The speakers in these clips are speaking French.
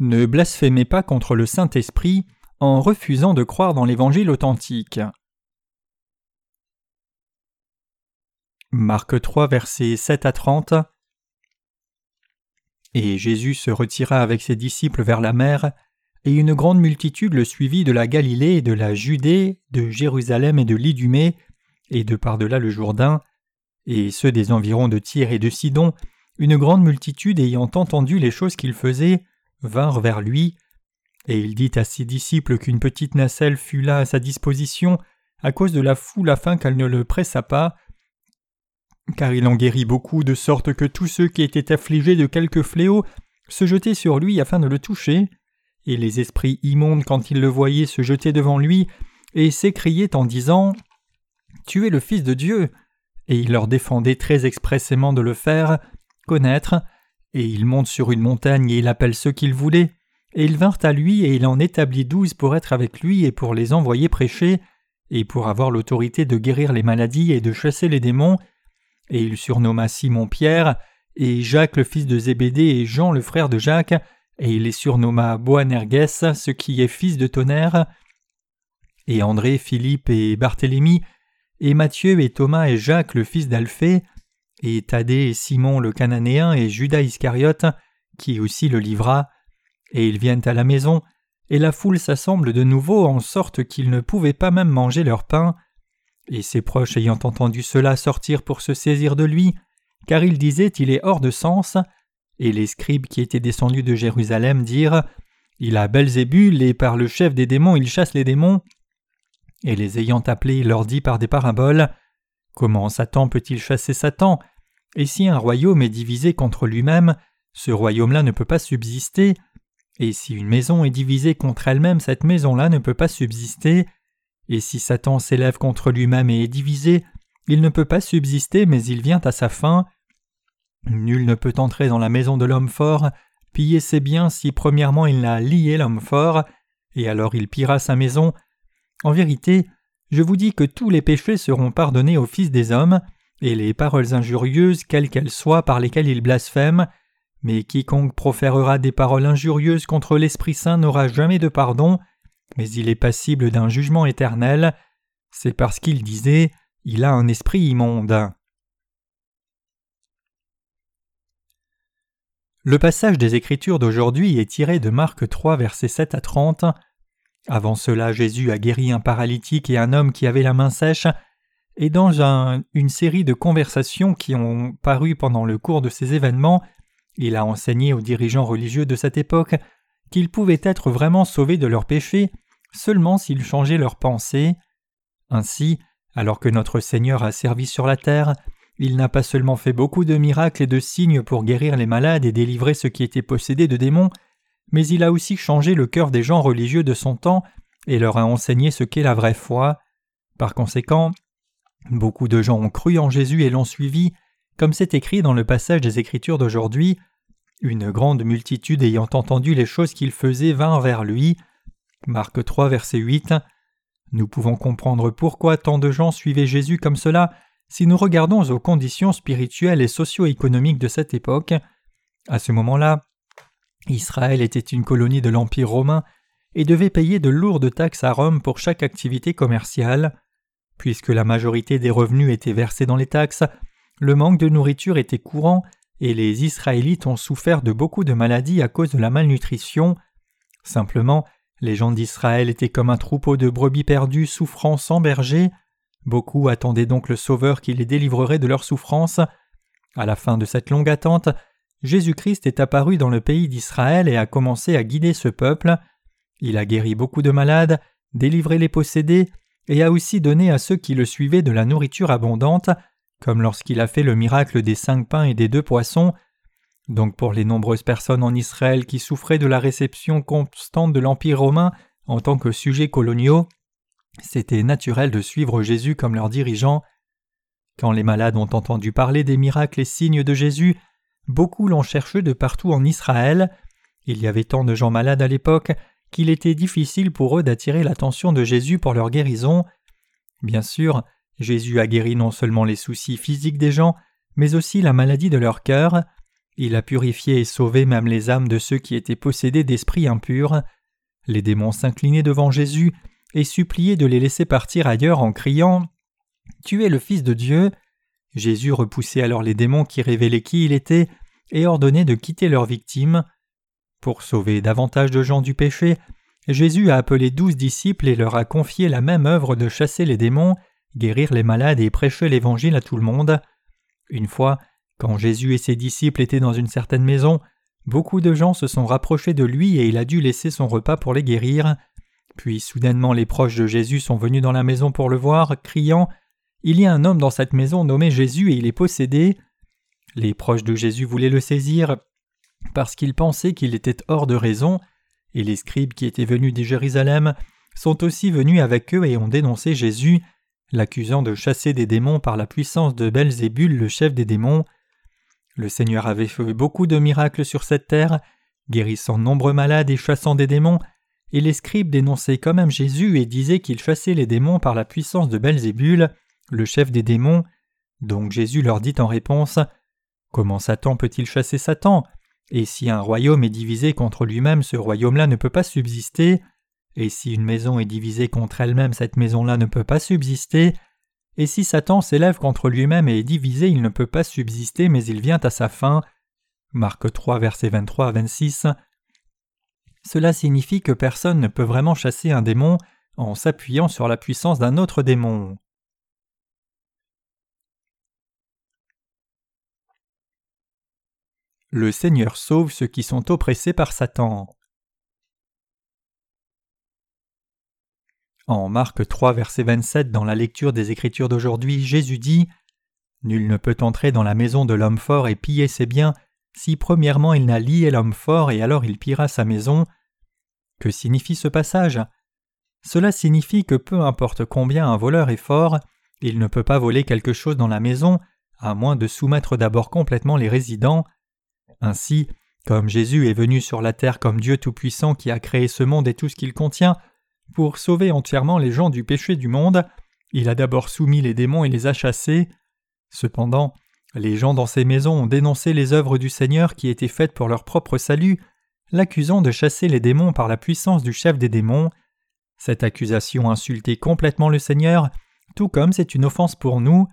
Ne blasphémez pas contre le Saint-Esprit en refusant de croire dans l'Évangile authentique. Marc 3, versets 7 à 30 Et Jésus se retira avec ses disciples vers la mer, et une grande multitude le suivit de la Galilée et de la Judée, de Jérusalem et de l'Idumée, et de par-delà le Jourdain, et ceux des environs de Tyr et de Sidon, une grande multitude ayant entendu les choses qu'il faisait, vinrent vers lui, et il dit à ses disciples qu'une petite nacelle fut là à sa disposition, à cause de la foule afin qu'elle ne le pressa pas, car il en guérit beaucoup de sorte que tous ceux qui étaient affligés de quelque fléau se jetaient sur lui afin de le toucher, et les esprits immondes quand ils le voyaient se jetaient devant lui, et s'écriaient en disant Tu es le Fils de Dieu. Et il leur défendait très expressément de le faire connaître, et il monte sur une montagne et il appelle ceux qu'il voulait, et ils vinrent à lui et il en établit douze pour être avec lui et pour les envoyer prêcher, et pour avoir l'autorité de guérir les maladies et de chasser les démons, et il surnomma Simon Pierre, et Jacques le fils de Zébédée et Jean le frère de Jacques, et il les surnomma Boanerges, ce qui est fils de tonnerre, et André, Philippe et Barthélemy, et Matthieu et Thomas et Jacques le fils d'Alphée, et Thaddée et Simon le cananéen et Judas Iscariote, qui aussi le livra, et ils viennent à la maison, et la foule s'assemble de nouveau en sorte qu'ils ne pouvaient pas même manger leur pain, et ses proches ayant entendu cela sortir pour se saisir de lui, car ils disaient il est hors de sens, et les scribes qui étaient descendus de Jérusalem dirent Il a Belzébul et par le chef des démons il chasse les démons. Et les ayant appelés, il leur dit par des paraboles Comment Satan peut-il chasser Satan? Et si un royaume est divisé contre lui-même, ce royaume-là ne peut pas subsister. Et si une maison est divisée contre elle-même, cette maison-là ne peut pas subsister. Et si Satan s'élève contre lui-même et est divisé, il ne peut pas subsister, mais il vient à sa fin. Nul ne peut entrer dans la maison de l'homme fort, piller ses biens si premièrement il n'a lié l'homme fort, et alors il pillera sa maison. En vérité, je vous dis que tous les péchés seront pardonnés au Fils des hommes, et les paroles injurieuses, quelles qu'elles soient, par lesquelles il blasphème, mais quiconque proférera des paroles injurieuses contre l'Esprit Saint n'aura jamais de pardon, mais il est passible d'un jugement éternel. C'est parce qu'il disait Il a un esprit immonde. Le passage des Écritures d'aujourd'hui est tiré de Marc 3, versets 7 à 30. Avant cela, Jésus a guéri un paralytique et un homme qui avait la main sèche, et dans une série de conversations qui ont paru pendant le cours de ces événements, il a enseigné aux dirigeants religieux de cette époque qu'ils pouvaient être vraiment sauvés de leurs péchés seulement s'ils changeaient leurs pensées. Ainsi, alors que notre Seigneur a servi sur la terre, il n'a pas seulement fait beaucoup de miracles et de signes pour guérir les malades et délivrer ceux qui étaient possédés de démons, mais il a aussi changé le cœur des gens religieux de son temps et leur a enseigné ce qu'est la vraie foi. Par conséquent, beaucoup de gens ont cru en Jésus et l'ont suivi, comme c'est écrit dans le passage des Écritures d'aujourd'hui. Une grande multitude ayant entendu les choses qu'il faisait vint vers lui. Marc 3, verset 8. Nous pouvons comprendre pourquoi tant de gens suivaient Jésus comme cela si nous regardons aux conditions spirituelles et socio-économiques de cette époque. À ce moment-là, Israël était une colonie de l'Empire romain et devait payer de lourdes taxes à Rome pour chaque activité commerciale. Puisque la majorité des revenus étaient versés dans les taxes, le manque de nourriture était courant et les Israélites ont souffert de beaucoup de maladies à cause de la malnutrition. Simplement, les gens d'Israël étaient comme un troupeau de brebis perdues souffrant sans berger. Beaucoup attendaient donc le Sauveur qui les délivrerait de leurs souffrances. À la fin de cette longue attente, Jésus-Christ est apparu dans le pays d'Israël et a commencé à guider ce peuple. Il a guéri beaucoup de malades, délivré les possédés, et a aussi donné à ceux qui le suivaient de la nourriture abondante, comme lorsqu'il a fait le miracle des cinq pains et des deux poissons. Donc pour les nombreuses personnes en Israël qui souffraient de la réception constante de l'Empire romain en tant que sujets coloniaux, c'était naturel de suivre Jésus comme leur dirigeant. Quand les malades ont entendu parler des miracles et signes de Jésus, beaucoup l'ont cherché de partout en Israël. Il y avait tant de gens malades à l'époque qu'il était difficile pour eux d'attirer l'attention de Jésus pour leur guérison. Bien sûr, Jésus a guéri non seulement les soucis physiques des gens, mais aussi la maladie de leur cœur. Il a purifié et sauvé même les âmes de ceux qui étaient possédés d'esprits impurs. Les démons s'inclinaient devant Jésus et suppliaient de les laisser partir ailleurs en criant Tu es le Fils de Dieu. Jésus repoussait alors les démons qui révélaient qui il était et ordonnait de quitter leurs victimes. Pour sauver davantage de gens du péché, Jésus a appelé douze disciples et leur a confié la même œuvre de chasser les démons, guérir les malades et prêcher l'Évangile à tout le monde. Une fois, quand Jésus et ses disciples étaient dans une certaine maison, beaucoup de gens se sont rapprochés de lui et il a dû laisser son repas pour les guérir. Puis soudainement les proches de Jésus sont venus dans la maison pour le voir, criant Il y a un homme dans cette maison nommé Jésus et il est possédé. Les proches de Jésus voulaient le saisir parce qu'ils pensaient qu'il était hors de raison, et les scribes qui étaient venus de Jérusalem sont aussi venus avec eux et ont dénoncé Jésus, l'accusant de chasser des démons par la puissance de Belzébul, le chef des démons. Le Seigneur avait fait beaucoup de miracles sur cette terre, guérissant nombreux malades et chassant des démons, et les scribes dénonçaient quand même Jésus et disaient qu'il chassait les démons par la puissance de Belzébul, le chef des démons. Donc Jésus leur dit en réponse Comment Satan peut-il chasser Satan? Et si un royaume est divisé contre lui-même, ce royaume-là ne peut pas subsister. Et si une maison est divisée contre elle-même, cette maison-là ne peut pas subsister. Et si Satan s'élève contre lui-même et est divisé, il ne peut pas subsister, mais il vient à sa fin. Marc 3, versets 23 à 26. Cela signifie que personne ne peut vraiment chasser un démon en s'appuyant sur la puissance d'un autre démon. Le Seigneur sauve ceux qui sont oppressés par Satan. En Marc 3, verset 27, dans la lecture des Écritures d'aujourd'hui, Jésus dit Nul ne peut entrer dans la maison de l'homme fort et piller ses biens si premièrement il n'a lié l'homme fort et alors il pillera sa maison. Que signifie ce passage? Cela signifie que peu importe combien un voleur est fort, il ne peut pas voler quelque chose dans la maison, à moins de soumettre d'abord complètement les résidents. Ainsi, comme Jésus est venu sur la terre comme Dieu Tout-Puissant qui a créé ce monde et tout ce qu'il contient, pour sauver entièrement les gens du péché du monde, il a d'abord soumis les démons et les a chassés. Cependant, les gens dans ces maisons ont dénoncé les œuvres du Seigneur qui étaient faites pour leur propre salut, l'accusant de chasser les démons par la puissance du chef des démons. Cette accusation insultait complètement le Seigneur, tout comme c'est une offense pour nous.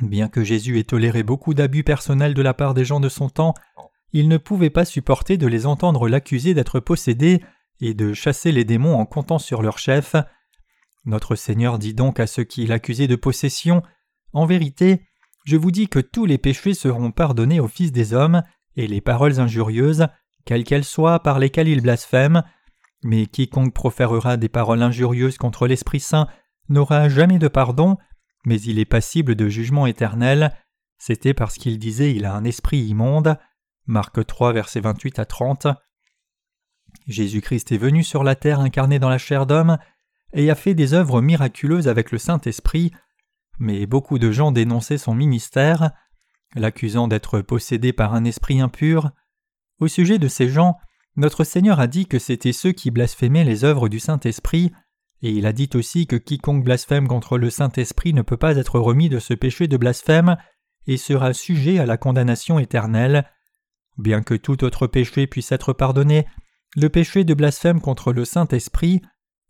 Bien que Jésus ait toléré beaucoup d'abus personnels de la part des gens de son temps, il ne pouvait pas supporter de les entendre l'accuser d'être possédé et de chasser les démons en comptant sur leur chef. Notre Seigneur dit donc à ceux qui l'accusaient de possession En vérité, je vous dis que tous les péchés seront pardonnés aux fils des hommes, et les paroles injurieuses, quelles qu'elles soient, par lesquelles ils blasphèment, mais quiconque proférera des paroles injurieuses contre l'Esprit Saint n'aura jamais de pardon, mais il est passible de jugement éternel. C'était parce qu'il disait il a un esprit immonde. Marc 3, versets 28 à 30. Jésus-Christ est venu sur la terre incarné dans la chair d'homme et a fait des œuvres miraculeuses avec le Saint-Esprit, mais beaucoup de gens dénonçaient son ministère, l'accusant d'être possédé par un esprit impur. Au sujet de ces gens, notre Seigneur a dit que c'étaient ceux qui blasphémaient les œuvres du Saint-Esprit, et il a dit aussi que quiconque blasphème contre le Saint-Esprit ne peut pas être remis de ce péché de blasphème et sera sujet à la condamnation éternelle. Bien que tout autre péché puisse être pardonné, le péché de blasphème contre le Saint-Esprit,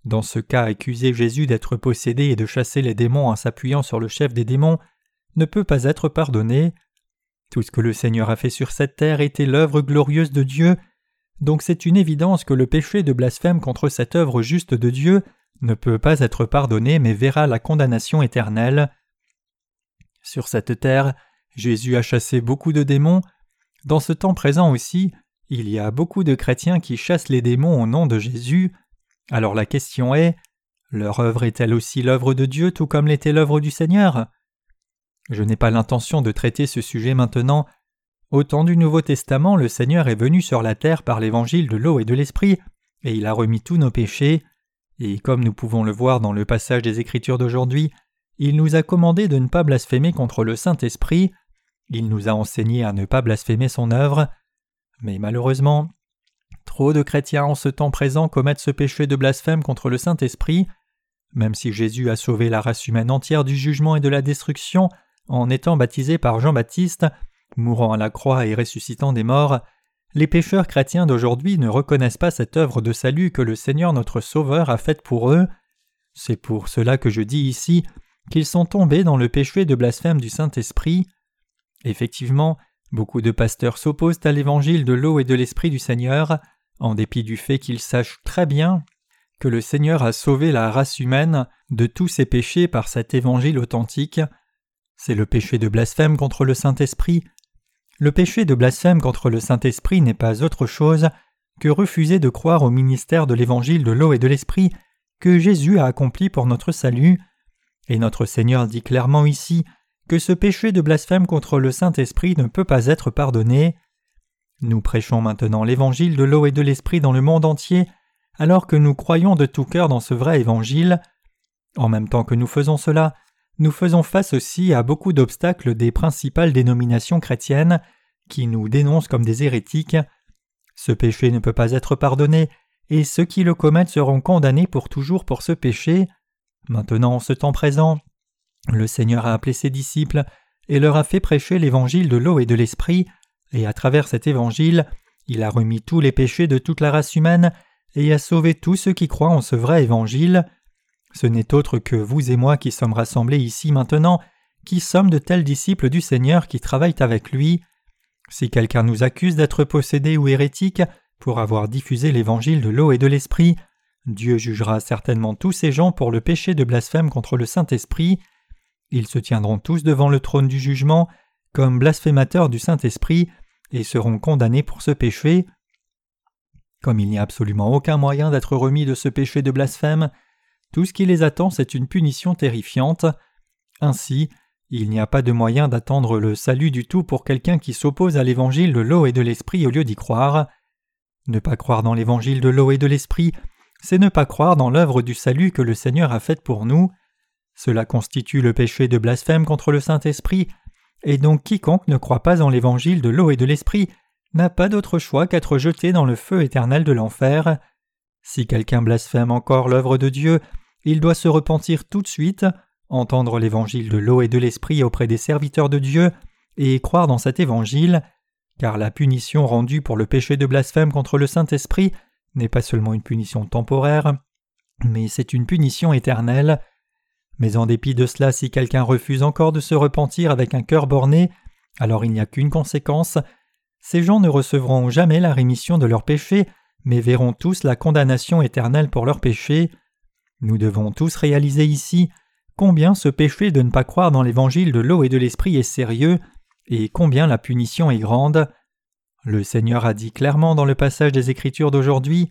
dans ce cas accuser Jésus d'être possédé et de chasser les démons en s'appuyant sur le chef des démons, ne peut pas être pardonné. Tout ce que le Seigneur a fait sur cette terre était l'œuvre glorieuse de Dieu, donc c'est une évidence que le péché de blasphème contre cette œuvre juste de Dieu ne peut pas être pardonné mais verra la condamnation éternelle. Sur cette terre, Jésus a chassé beaucoup de démons. Dans ce temps présent aussi, il y a beaucoup de chrétiens qui chassent les démons au nom de Jésus. Alors la question est leur œuvre est-elle aussi l'œuvre de Dieu tout comme l'était l'œuvre du Seigneur? Je n'ai pas l'intention de traiter ce sujet maintenant. Au temps du Nouveau Testament, le Seigneur est venu sur la terre par l'évangile de l'eau et de l'esprit, et il a remis tous nos péchés. Et comme nous pouvons le voir dans le passage des Écritures d'aujourd'hui, il nous a commandé de ne pas blasphémer contre le Saint-Esprit, il nous a enseigné à ne pas blasphémer son œuvre, mais malheureusement, trop de chrétiens en ce temps présent commettent ce péché de blasphème contre le Saint-Esprit. Même si Jésus a sauvé la race humaine entière du jugement et de la destruction en étant baptisé par Jean-Baptiste, mourant à la croix et ressuscitant des morts, les pécheurs chrétiens d'aujourd'hui ne reconnaissent pas cette œuvre de salut que le Seigneur notre Sauveur a faite pour eux. C'est pour cela que je dis ici qu'ils sont tombés dans le péché de blasphème du Saint-Esprit. Effectivement, beaucoup de pasteurs s'opposent à l'évangile de l'eau et de l'Esprit du Seigneur, en dépit du fait qu'ils sachent très bien que le Seigneur a sauvé la race humaine de tous ses péchés par cet évangile authentique. C'est le péché de blasphème contre le Saint-Esprit. Le péché de blasphème contre le Saint-Esprit n'est pas autre chose que refuser de croire au ministère de l'évangile de l'eau et de l'Esprit que Jésus a accompli pour notre salut. Et notre Seigneur dit clairement ici que ce péché de blasphème contre le Saint-Esprit ne peut pas être pardonné. Nous prêchons maintenant l'évangile de l'eau et de l'Esprit dans le monde entier, alors que nous croyons de tout cœur dans ce vrai évangile. En même temps que nous faisons cela, nous faisons face aussi à beaucoup d'obstacles des principales dénominations chrétiennes qui nous dénoncent comme des hérétiques. Ce péché ne peut pas être pardonné, et ceux qui le commettent seront condamnés pour toujours pour ce péché. Maintenant, en ce temps présent, le Seigneur a appelé ses disciples et leur a fait prêcher l'évangile de l'eau et de l'esprit, et à travers cet évangile, il a remis tous les péchés de toute la race humaine et a sauvé tous ceux qui croient en ce vrai évangile. Ce n'est autre que vous et moi qui sommes rassemblés ici maintenant, qui sommes de tels disciples du Seigneur qui travaillent avec lui. Si quelqu'un nous accuse d'être possédés ou hérétiques pour avoir diffusé l'évangile de l'eau et de l'esprit, Dieu jugera certainement tous ces gens pour le péché de blasphème contre le Saint-Esprit. Ils se tiendront tous devant le trône du jugement comme blasphémateurs du Saint-Esprit et seront condamnés pour ce péché. Comme il n'y a absolument aucun moyen d'être remis de ce péché de blasphème, tout ce qui les attend c'est une punition terrifiante. Ainsi, il n'y a pas de moyen d'attendre le salut du tout pour quelqu'un qui s'oppose à l'évangile de l'eau et de l'esprit au lieu d'y croire. Ne pas croire dans l'évangile de l'eau et de l'esprit, c'est ne pas croire dans l'œuvre du salut que le Seigneur a faite pour nous. Cela constitue le péché de blasphème contre le Saint-Esprit, et donc quiconque ne croit pas en l'évangile de l'eau et de l'esprit n'a pas d'autre choix qu'être jeté dans le feu éternel de l'enfer. Si quelqu'un blasphème encore l'œuvre de Dieu, il doit se repentir tout de suite, entendre l'évangile de l'eau et de l'esprit auprès des serviteurs de Dieu, et croire dans cet évangile, car la punition rendue pour le péché de blasphème contre le Saint-Esprit n'est pas seulement une punition temporaire, mais c'est une punition éternelle. Mais en dépit de cela, si quelqu'un refuse encore de se repentir avec un cœur borné, alors il n'y a qu'une conséquence. Ces gens ne recevront jamais la rémission de leurs péchés, mais verront tous la condamnation éternelle pour leurs péchés. Nous devons tous réaliser ici combien ce péché de ne pas croire dans l'évangile de l'eau et de l'esprit est sérieux, et combien la punition est grande. Le Seigneur a dit clairement dans le passage des Écritures d'aujourd'hui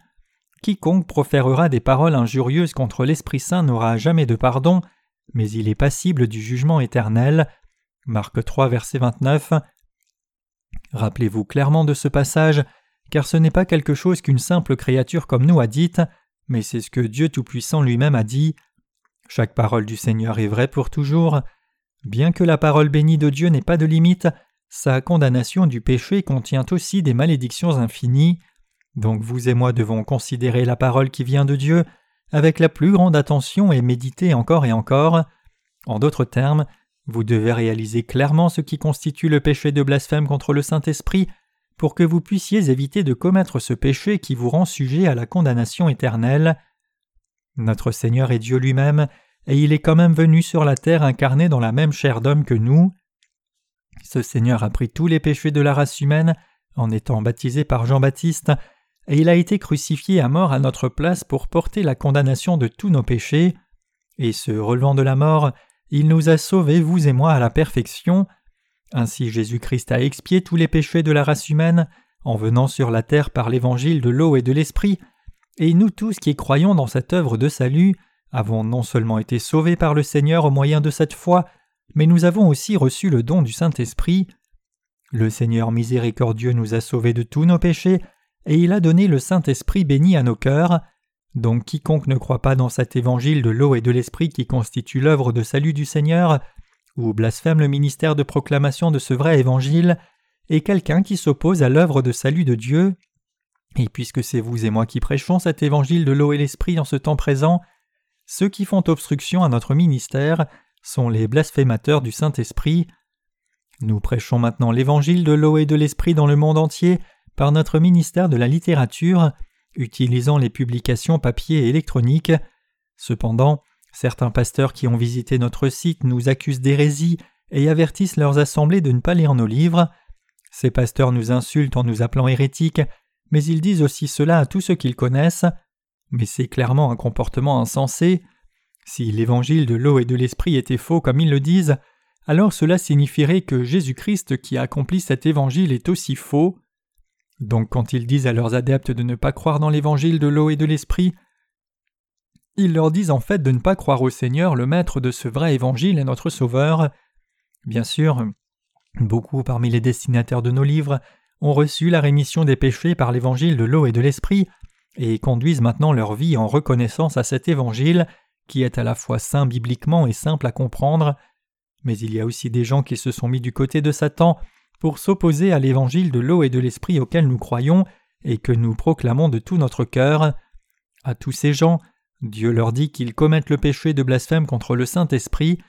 Quiconque proférera des paroles injurieuses contre l'Esprit Saint n'aura jamais de pardon, mais il est passible du jugement éternel. Marc 3, verset 29. Rappelez-vous clairement de ce passage, car ce n'est pas quelque chose qu'une simple créature comme nous a dit, mais c'est ce que Dieu Tout-Puissant lui-même a dit. Chaque parole du Seigneur est vraie pour toujours. Bien que la parole bénie de Dieu n'ait pas de limite, sa condamnation du péché contient aussi des malédictions infinies. Donc vous et moi devons considérer la parole qui vient de Dieu avec la plus grande attention et méditer encore et encore. En d'autres termes, vous devez réaliser clairement ce qui constitue le péché de blasphème contre le Saint-Esprit pour que vous puissiez éviter de commettre ce péché qui vous rend sujet à la condamnation éternelle. Notre Seigneur est Dieu lui-même, et il est quand même venu sur la terre incarné dans la même chair d'homme que nous. Ce Seigneur a pris tous les péchés de la race humaine en étant baptisé par Jean-Baptiste, et il a été crucifié à mort à notre place pour porter la condamnation de tous nos péchés, et se relevant de la mort, il nous a sauvés, vous et moi, à la perfection. Ainsi Jésus-Christ a expié tous les péchés de la race humaine en venant sur la terre par l'évangile de l'eau et de l'esprit, et nous tous qui croyons dans cette œuvre de salut avons non seulement été sauvés par le Seigneur au moyen de cette foi, mais nous avons aussi reçu le don du Saint-Esprit. Le Seigneur miséricordieux nous a sauvés de tous nos péchés et il a donné le Saint-Esprit béni à nos cœurs. Donc quiconque ne croit pas dans cet évangile de l'eau et de l'esprit qui constitue l'œuvre de salut du Seigneur, ou blasphème le ministère de proclamation de ce vrai évangile, est quelqu'un qui s'oppose à l'œuvre de salut de Dieu. Et puisque c'est vous et moi qui prêchons cet évangile de l'eau et l'esprit en ce temps présent, ceux qui font obstruction à notre ministère sont les blasphémateurs du Saint-Esprit. Nous prêchons maintenant l'évangile de l'eau et de l'esprit dans le monde entier par notre ministère de la littérature, utilisant les publications papier et électroniques. Cependant, certains pasteurs qui ont visité notre site nous accusent d'hérésie et avertissent leurs assemblées de ne pas lire nos livres. Ces pasteurs nous insultent en nous appelant hérétiques, mais ils disent aussi cela à tous ceux qu'ils connaissent. Mais c'est clairement un comportement insensé. Si l'évangile de l'eau et de l'esprit était faux comme ils le disent, alors cela signifierait que Jésus-Christ qui a accompli cet évangile est aussi faux. Donc quand ils disent à leurs adeptes de ne pas croire dans l'évangile de l'eau et de l'esprit, ils leur disent en fait de ne pas croire au Seigneur, le maître de ce vrai évangile et notre Sauveur. Bien sûr, beaucoup parmi les destinataires de nos livres ont reçu la rémission des péchés par l'évangile de l'eau et de l'esprit, et conduisent maintenant leur vie en reconnaissance à cet évangile, qui est à la fois saint bibliquement et simple à comprendre. Mais il y a aussi des gens qui se sont mis du côté de Satan pour s'opposer à l'évangile de l'eau et de l'esprit auquel nous croyons et que nous proclamons de tout notre cœur. À tous ces gens, Dieu leur dit qu'ils commettent le péché de blasphème contre le Saint-Esprit,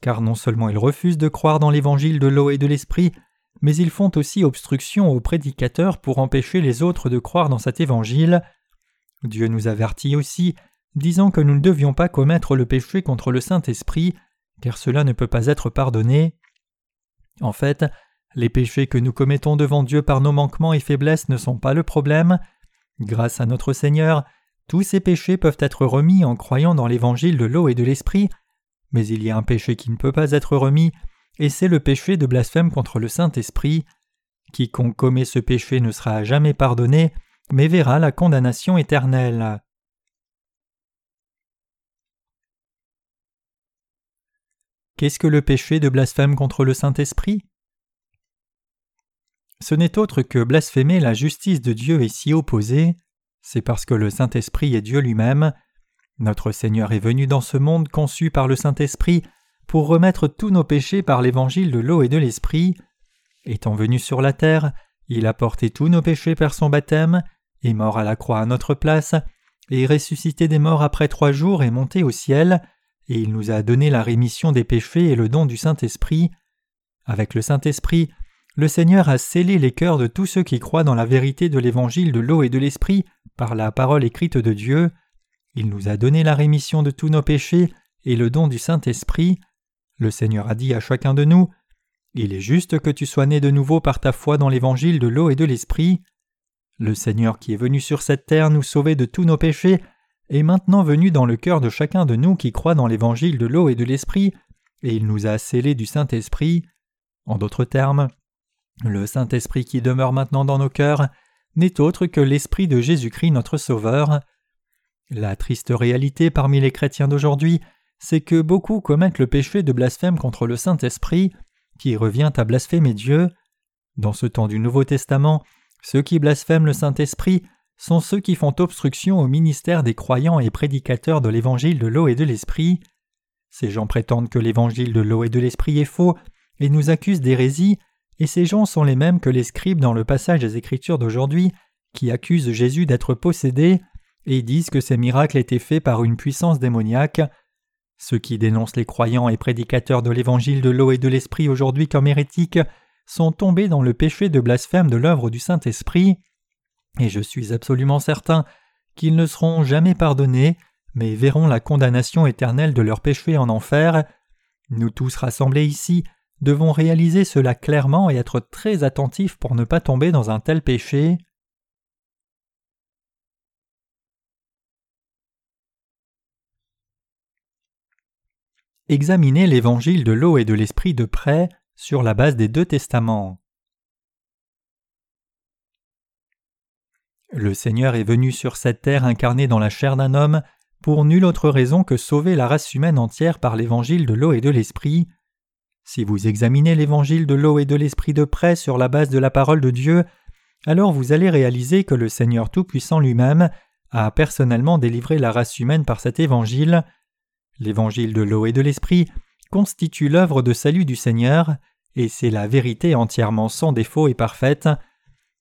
car non seulement ils refusent de croire dans l'évangile de l'eau et de l'esprit, mais ils font aussi obstruction aux prédicateurs pour empêcher les autres de croire dans cet évangile. Dieu nous avertit aussi, disant que nous ne devions pas commettre le péché contre le Saint-Esprit, car cela ne peut pas être pardonné. En fait, les péchés que nous commettons devant Dieu par nos manquements et faiblesses ne sont pas le problème. Grâce à notre Seigneur, tous ces péchés peuvent être remis en croyant dans l'évangile de l'eau et de l'esprit, mais il y a un péché qui ne peut pas être remis, et c'est le péché de blasphème contre le Saint-Esprit. Quiconque commet ce péché ne sera jamais pardonné, mais verra la condamnation éternelle. Qu'est-ce que le péché de blasphème contre le Saint-Esprit? Ce n'est autre que blasphémer la justice de Dieu et s'y opposer, c'est parce que le Saint-Esprit est Dieu lui-même. Notre Seigneur est venu dans ce monde conçu par le Saint-Esprit pour remettre tous nos péchés par l'évangile de l'eau et de l'Esprit. Étant venu sur la terre, il a porté tous nos péchés par son baptême, est mort à la croix à notre place, et ressuscité des morts après trois jours et monté au ciel, et il nous a donné la rémission des péchés et le don du Saint-Esprit. Avec le Saint-Esprit, le Seigneur a scellé les cœurs de tous ceux qui croient dans la vérité de l'évangile de l'eau et de l'Esprit par la parole écrite de Dieu. Il nous a donné la rémission de tous nos péchés et le don du Saint-Esprit. Le Seigneur a dit à chacun de nous Il est juste que tu sois né de nouveau par ta foi dans l'évangile de l'eau et de l'esprit. Le Seigneur qui est venu sur cette terre nous sauver de tous nos péchés est maintenant venu dans le cœur de chacun de nous qui croit dans l'évangile de l'eau et de l'esprit, et il nous a scellés du Saint-Esprit. En d'autres termes, le Saint-Esprit qui demeure maintenant dans nos cœurs n'est autre que l'Esprit de Jésus-Christ notre Sauveur. La triste réalité parmi les chrétiens d'aujourd'hui c'est que beaucoup commettent le péché de blasphème contre le Saint-Esprit, qui revient à blasphémer Dieu. Dans ce temps du Nouveau Testament, ceux qui blasphèment le Saint-Esprit sont ceux qui font obstruction au ministère des croyants et prédicateurs de l'évangile de l'eau et de l'esprit. Ces gens prétendent que l'évangile de l'eau et de l'esprit est faux et nous accusent d'hérésie, et ces gens sont les mêmes que les scribes dans le passage des Écritures d'aujourd'hui qui accusent Jésus d'être possédé et disent que ces miracles étaient faits par une puissance démoniaque. Ceux qui dénoncent les croyants et prédicateurs de l'évangile de l'eau et de l'esprit aujourd'hui comme hérétiques sont tombés dans le péché de blasphème de l'œuvre du Saint-Esprit, et je suis absolument certain qu'ils ne seront jamais pardonnés, mais verront la condamnation éternelle de leurs péchés en enfer. Nous tous rassemblés ici devons réaliser cela clairement et être très attentifs pour ne pas tomber dans un tel péché. examiner l'évangile de l'eau et de l'esprit de près sur la base des deux testaments. Le Seigneur est venu sur cette terre incarné dans la chair d'un homme pour nulle autre raison que sauver la race humaine entière par l'évangile de l'eau et de l'esprit. Si vous examinez l'évangile de l'eau et de l'esprit de près sur la base de la parole de Dieu, alors vous allez réaliser que le Seigneur Tout-Puissant lui-même a personnellement délivré la race humaine par cet évangile. L'évangile de l'eau et de l'esprit constitue l'œuvre de salut du Seigneur, et c'est la vérité entièrement sans défaut et parfaite.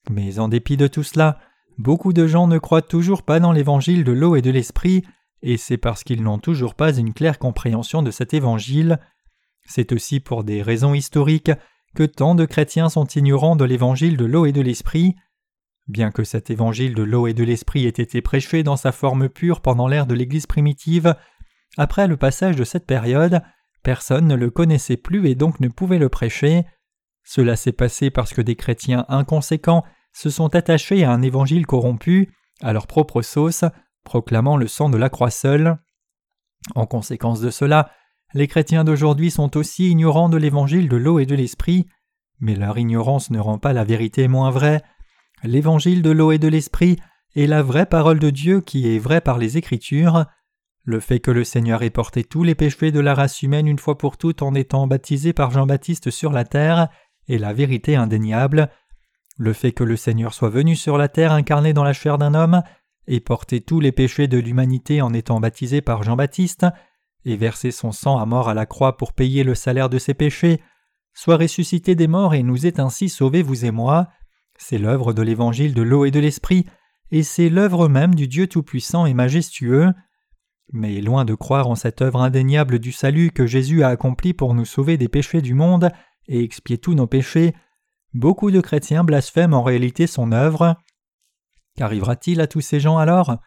Mais en dépit de tout cela, beaucoup de gens ne croient toujours pas dans l'évangile de l'eau et de l'esprit, et c'est parce qu'ils n'ont toujours pas une claire compréhension de cet évangile. C'est aussi pour des raisons historiques que tant de chrétiens sont ignorants de l'évangile de l'eau et de l'esprit. Bien que cet évangile de l'eau et de l'esprit ait été prêché dans sa forme pure pendant l'ère de l'Église primitive, après le passage de cette période, personne ne le connaissait plus et donc ne pouvait le prêcher. Cela s'est passé parce que des chrétiens inconséquents se sont attachés à un évangile corrompu, à leur propre sauce, proclamant le sang de la croix seule. En conséquence de cela, les chrétiens d'aujourd'hui sont aussi ignorants de l'évangile de l'eau et de l'esprit, mais leur ignorance ne rend pas la vérité moins vraie. L'évangile de l'eau et de l'esprit est la vraie parole de Dieu qui est vraie par les Écritures. Le fait que le Seigneur ait porté tous les péchés de la race humaine une fois pour toutes en étant baptisé par Jean-Baptiste sur la terre est la vérité indéniable. Le fait que le Seigneur soit venu sur la terre incarné dans la chair d'un homme et porté tous les péchés de l'humanité en étant baptisé par Jean-Baptiste et versé son sang à mort à la croix pour payer le salaire de ses péchés, soit ressuscité des morts et nous ait ainsi sauvés vous et moi, c'est l'œuvre de l'évangile de l'eau et de l'esprit, et c'est l'œuvre même du Dieu Tout-Puissant et majestueux. Mais loin de croire en cette œuvre indéniable du salut que Jésus a accomplie pour nous sauver des péchés du monde et expier tous nos péchés, beaucoup de chrétiens blasphèment en réalité son œuvre. Qu'arrivera-t-il à tous ces gens alors?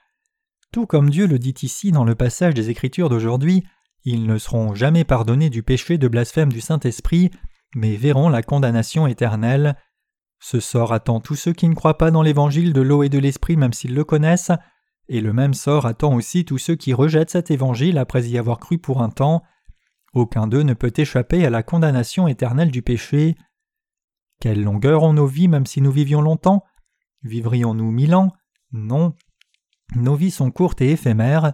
Tout comme Dieu le dit ici dans le passage des Écritures d'aujourd'hui, ils ne seront jamais pardonnés du péché de blasphème du Saint-Esprit, mais verront la condamnation éternelle. Ce sort attend tous ceux qui ne croient pas dans l'évangile de l'eau et de l'esprit même s'ils le connaissent, et le même sort attend aussi tous ceux qui rejettent cet évangile après y avoir cru pour un temps. Aucun d'eux ne peut échapper à la condamnation éternelle du péché. Quelle longueur ont nos vies même si nous vivions longtemps? Vivrions-nous mille ans? Non. Nos vies sont courtes et éphémères.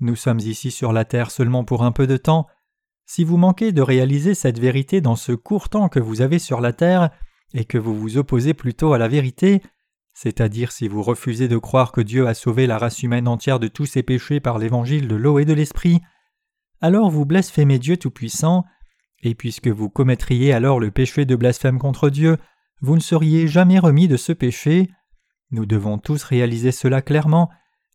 Nous sommes ici sur la terre seulement pour un peu de temps. Si vous manquez de réaliser cette vérité dans ce court temps que vous avez sur la terre, et que vous vous opposez plutôt à la vérité, c'est-à-dire si vous refusez de croire que Dieu a sauvé la race humaine entière de tous ses péchés par l'évangile de l'eau et de l'esprit, alors vous blasphémez Dieu Tout-Puissant, et puisque vous commettriez alors le péché de blasphème contre Dieu, vous ne seriez jamais remis de ce péché. Nous devons tous réaliser cela clairement,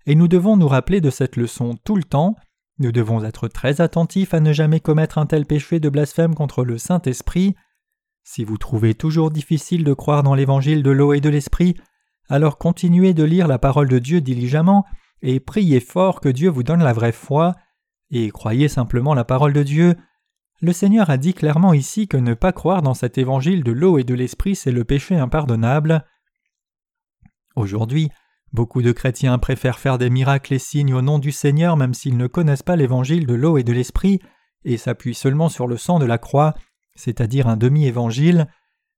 et nous devons nous rappeler de cette leçon tout le temps. Nous devons être très attentifs à ne jamais commettre un tel péché de blasphème contre le Saint-Esprit. Si vous trouvez toujours difficile de croire dans l'évangile de l'eau et de l'esprit, alors continuez de lire la parole de Dieu diligemment et priez fort que Dieu vous donne la vraie foi, et croyez simplement la parole de Dieu. Le Seigneur a dit clairement ici que ne pas croire dans cet évangile de l'eau et de l'esprit c'est le péché impardonnable. Aujourd'hui, beaucoup de chrétiens préfèrent faire des miracles et signes au nom du Seigneur même s'ils ne connaissent pas l'évangile de l'eau et de l'esprit et s'appuient seulement sur le sang de la croix c'est-à-dire un demi-évangile,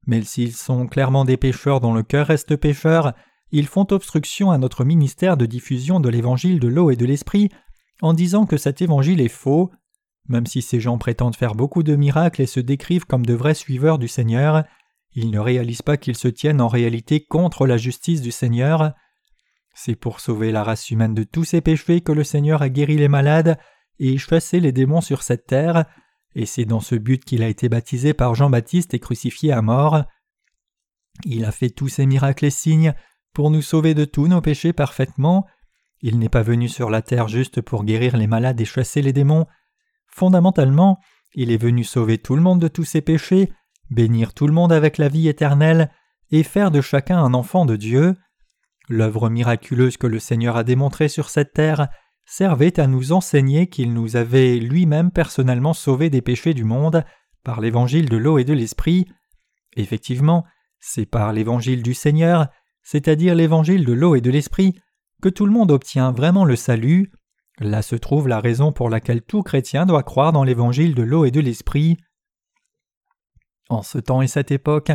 mais s'ils sont clairement des pécheurs dont le cœur reste pécheur, ils font obstruction à notre ministère de diffusion de l'évangile de l'eau et de l'esprit en disant que cet évangile est faux. Même si ces gens prétendent faire beaucoup de miracles et se décrivent comme de vrais suiveurs du Seigneur, ils ne réalisent pas qu'ils se tiennent en réalité contre la justice du Seigneur. C'est pour sauver la race humaine de tous ses péchés que le Seigneur a guéri les malades et chassé les démons sur cette terre, et c'est dans ce but qu'il a été baptisé par Jean-Baptiste et crucifié à mort. Il a fait tous ces miracles et signes pour nous sauver de tous nos péchés parfaitement. Il n'est pas venu sur la terre juste pour guérir les malades et chasser les démons. Fondamentalement, il est venu sauver tout le monde de tous ses péchés, bénir tout le monde avec la vie éternelle, et faire de chacun un enfant de Dieu. L'œuvre miraculeuse que le Seigneur a démontrée sur cette terre servait à nous enseigner qu'il nous avait lui-même personnellement sauvés des péchés du monde par l'évangile de l'eau et de l'esprit. Effectivement, c'est par l'évangile du Seigneur, c'est-à-dire l'évangile de l'eau et de l'esprit, que tout le monde obtient vraiment le salut. Là se trouve la raison pour laquelle tout chrétien doit croire dans l'évangile de l'eau et de l'esprit. En ce temps et cette époque,